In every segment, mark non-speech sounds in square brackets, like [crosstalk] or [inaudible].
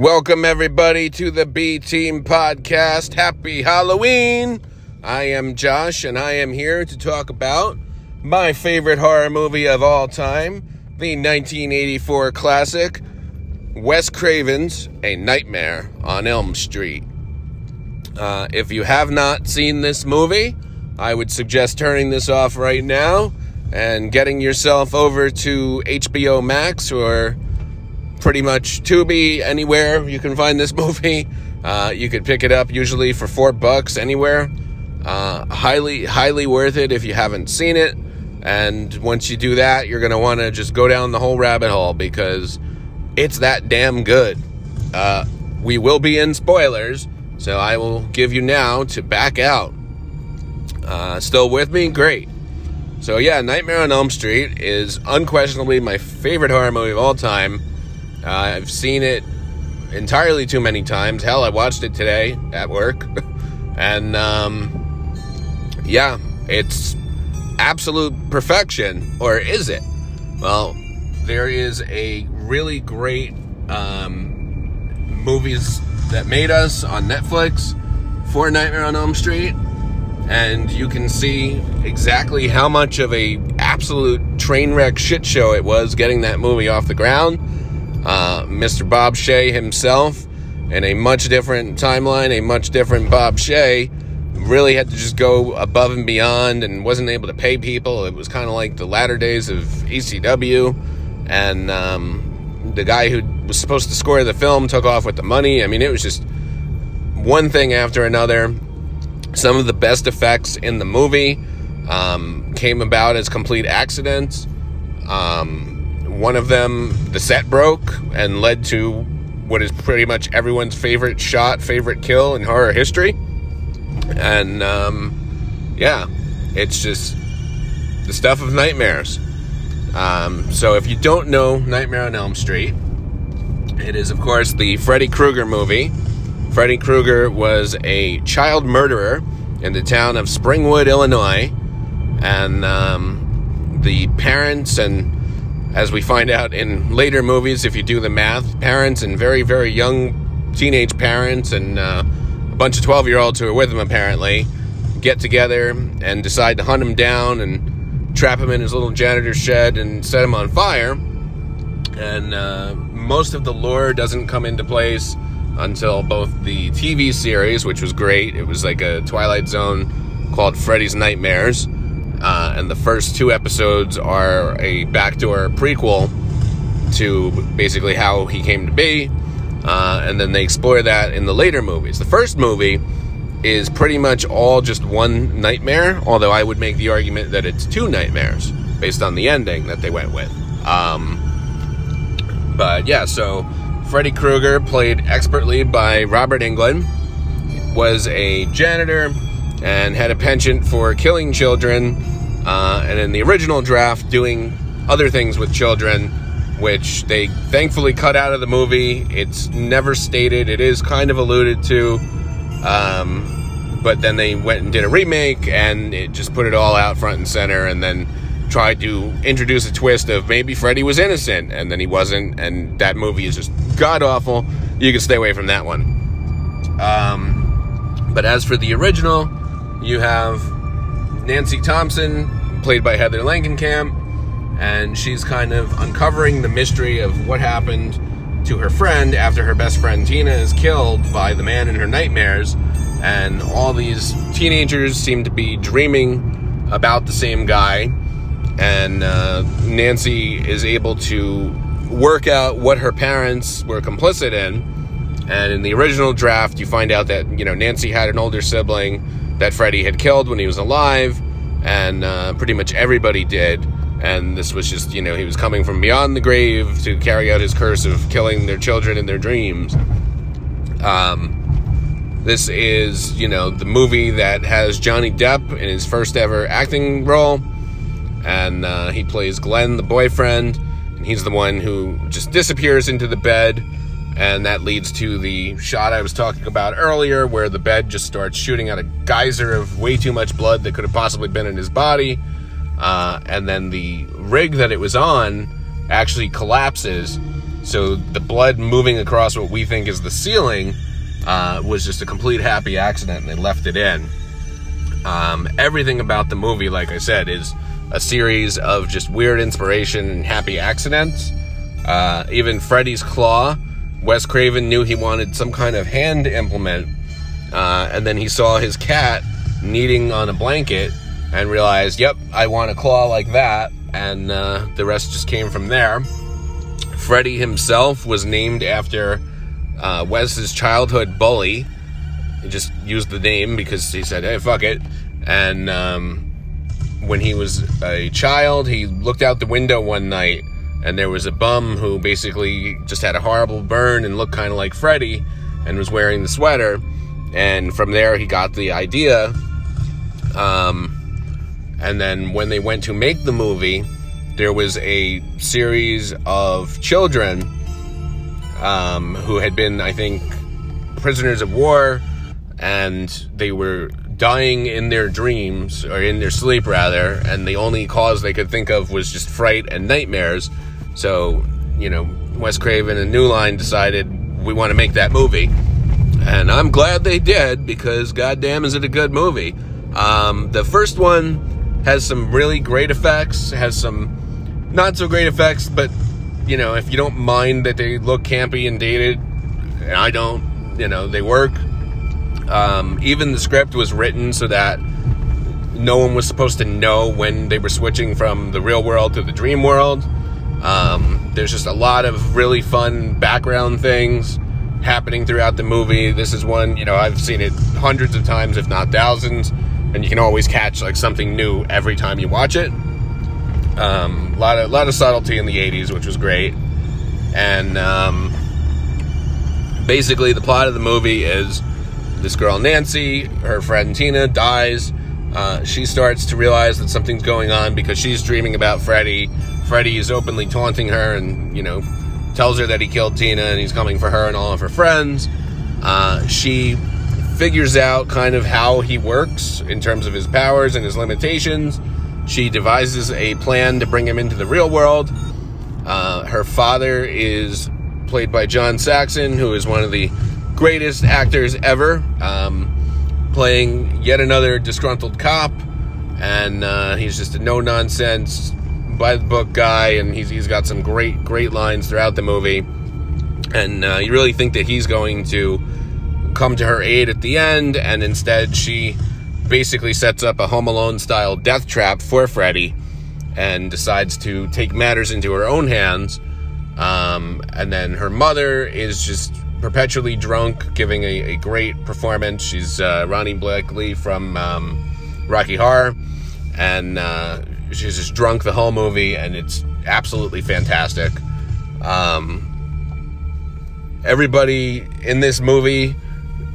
Welcome, everybody, to the B Team Podcast. Happy Halloween! I am Josh, and I am here to talk about my favorite horror movie of all time, the 1984 classic, Wes Craven's A Nightmare on Elm Street. Uh, if you have not seen this movie, I would suggest turning this off right now and getting yourself over to HBO Max or pretty much Tubi, anywhere you can find this [laughs] movie. Uh, you could pick it up usually for four bucks anywhere. Uh, highly, highly worth it if you haven't seen it. And once you do that, you're going to want to just go down the whole rabbit hole because it's that damn good. Uh, we will be in spoilers, so I will give you now to back out. Uh, still with me? Great. So, yeah, Nightmare on Elm Street is unquestionably my favorite horror movie of all time. Uh, I've seen it entirely too many times. Hell, I watched it today at work. [laughs] and, um, yeah, it's absolute perfection. Or is it? Well, there is a really great um, movies that made us on Netflix for Nightmare on Elm Street. And you can see exactly how much of a absolute train wreck shit show it was getting that movie off the ground uh, Mr. Bob Shaye himself, in a much different timeline, a much different Bob Shaye, really had to just go above and beyond and wasn't able to pay people. It was kind of like the latter days of ECW, and um, the guy who was supposed to score the film took off with the money. I mean, it was just one thing after another. Some of the best effects in the movie um, came about as complete accidents. Um, one of them, the set broke and led to what is pretty much everyone's favorite shot, favorite kill in horror history. And um, yeah, it's just the stuff of nightmares. Um, so if you don't know Nightmare on Elm Street, it is, of course, the Freddy Krueger movie. Freddy Krueger was a child murderer in the town of Springwood, Illinois. And um, the parents and as we find out in later movies, if you do the math, parents and very, very young teenage parents and uh, a bunch of 12 year olds who are with him apparently get together and decide to hunt him down and trap him in his little janitor's shed and set him on fire. And uh, most of the lore doesn't come into place until both the TV series, which was great, it was like a Twilight Zone called Freddy's Nightmares and the first two episodes are a backdoor prequel to basically how he came to be. Uh, and then they explore that in the later movies. The first movie is pretty much all just one nightmare, although I would make the argument that it's two nightmares based on the ending that they went with. Um, but yeah, so Freddy Krueger, played expertly by Robert Englund, was a janitor and had a penchant for killing children, uh, and in the original draft, doing other things with children, which they thankfully cut out of the movie. It's never stated, it is kind of alluded to. Um, but then they went and did a remake and it just put it all out front and center and then tried to introduce a twist of maybe Freddy was innocent and then he wasn't and that movie is just god awful. You can stay away from that one. Um, but as for the original, you have Nancy Thompson, played by Heather Langenkamp, and she's kind of uncovering the mystery of what happened to her friend after her best friend Tina is killed by the man in her nightmares. And all these teenagers seem to be dreaming about the same guy. And uh, Nancy is able to work out what her parents were complicit in. And in the original draft, you find out that, you know, Nancy had an older sibling that Freddy had killed when he was alive, and uh, pretty much everybody did. And this was just, you know, he was coming from beyond the grave to carry out his curse of killing their children in their dreams. Um, this is, you know, the movie that has Johnny Depp in his first ever acting role. And uh, he plays Glenn, the boyfriend. And he's the one who just disappears into the bed and that leads to the shot I was talking about earlier, where the bed just starts shooting out a geyser of way too much blood that could have possibly been in his body. Uh, and then the rig that it was on actually collapses So the blood moving across what we think is the ceiling uh, was just a complete happy accident, and they left it in. Um, everything about the movie, like I said, is a series of just weird inspiration and happy accidents. Uh, even Freddy's claw, Wes Craven knew he wanted some kind of hand implement, uh, and then he saw his cat kneading on a blanket and realized, "Yep, I want a claw like that," and uh, the rest just came from there. Freddy himself was named after uh, Wes's childhood bully. He just used the name because he said, "Hey, fuck it," and um, when he was a child, he looked out the window one night and there was a bum who basically just had a horrible burn and looked kind of like Freddy and was wearing the sweater. And from there, he got the idea. Um, and then when they went to make the movie, there was a series of children um, who had been, I think, prisoners of war, and they were dying in their dreams or in their sleep rather and the only cause they could think of was just fright and nightmares so you know wes craven and new line decided we want to make that movie. And i'm glad they did because goddamn is it a good movie. Um, the first one has some really great effects has some not so great effects but you know if you don't mind that they look campy and dated and i don't you know they work. Um, even the script was written so that no one was supposed to know when they were switching from the real world to the dream world. Um, there's just a lot of really fun background things happening throughout the movie. This is one, you know, I've seen it hundreds of times, if not thousands, and you can always catch like something new every time you watch it. Um, a lot of lot of subtlety in the '80s, which was great, and um, basically the plot of the movie is this girl Nancy, her friend Tina, dies. Uh, she starts to realize that something's going on because she's dreaming about Freddy. Freddy is openly taunting her and, you know, tells her that he killed Tina and he's coming for her and all of her friends. Uh, she figures out kind of how he works in terms of his powers and his limitations. She devises a plan to bring him into the real world. Uh, her father is played by John Saxon, who is one of the greatest actors ever, um, playing yet another disgruntled cop, and uh, he's just a no nonsense, by the book guy, and he's he's got some great great lines throughout the movie, and uh, you really think that he's going to come to her aid at the end, and instead she basically sets up a Home Alone style death trap for Freddy, and decides to take matters into her own hands. Um, and then her mother is just perpetually drunk, giving a, a great performance. She's uh, Ronee Blakley from um, Rocky Horror, and uh, she's just drunk the whole movie, and it's absolutely fantastic. Um, everybody in this movie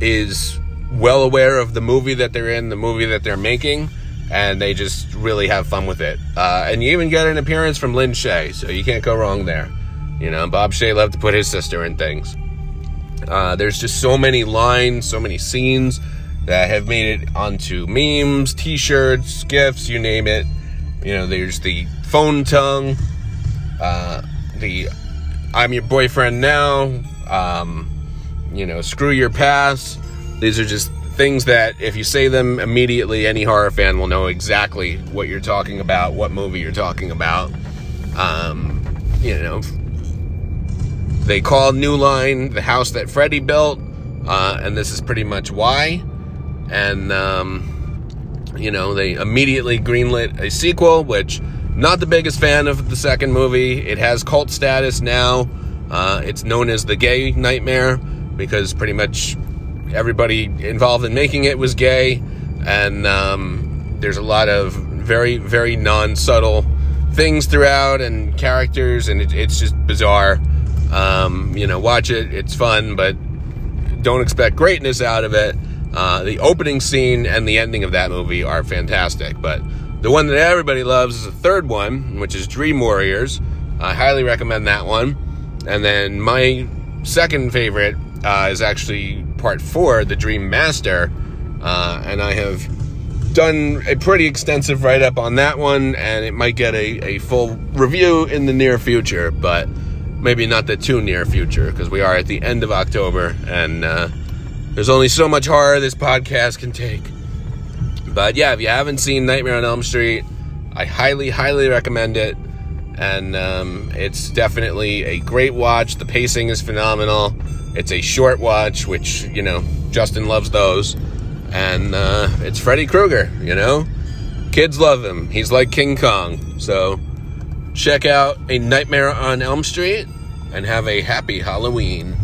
is well aware of the movie that they're in, the movie that they're making, and they just really have fun with it. Uh, and you even get an appearance from Lin Shaye, so you can't go wrong there. You know, Bob Shaye loved to put his sister in things. Uh, there's just so many lines, so many scenes that have made it onto memes, t-shirts, gifs, you name it. You know, there's the phone tongue, uh, the I'm your boyfriend now, um, you know, screw your past. These are just things that if you say them immediately, any horror fan will know exactly what you're talking about, what movie you're talking about. Um, you know, they call New Line the house that Freddy built, uh, and this is pretty much why. And, um, you know, they immediately greenlit a sequel, which, not the biggest fan of the second movie. It has cult status now. Uh, it's known as the gay nightmare because pretty much everybody involved in making it was gay. And um, there's a lot of very, very non subtle things throughout and characters, and it, it's just bizarre. Um, you know, watch it. It's fun, but don't expect greatness out of it. Uh, the opening scene and the ending of that movie are fantastic, but the one that everybody loves is the third one, which is Dream Warriors. I highly recommend that one. And then my second favorite uh, is actually part four, The Dream Master. Uh, and I have done a pretty extensive write up on that one, and it might get a, a full review in the near future. But maybe not the too near future because we are at the end of October and uh, there's only so much horror this podcast can take. But yeah, if you haven't seen Nightmare on Elm Street, I highly, highly recommend it. And um, it's definitely a great watch. The pacing is phenomenal. It's a short watch, which, you know, Justin loves those. And uh, it's Freddy Krueger, you know? Kids love him. He's like King Kong. So check out A Nightmare on Elm Street and have a happy Halloween.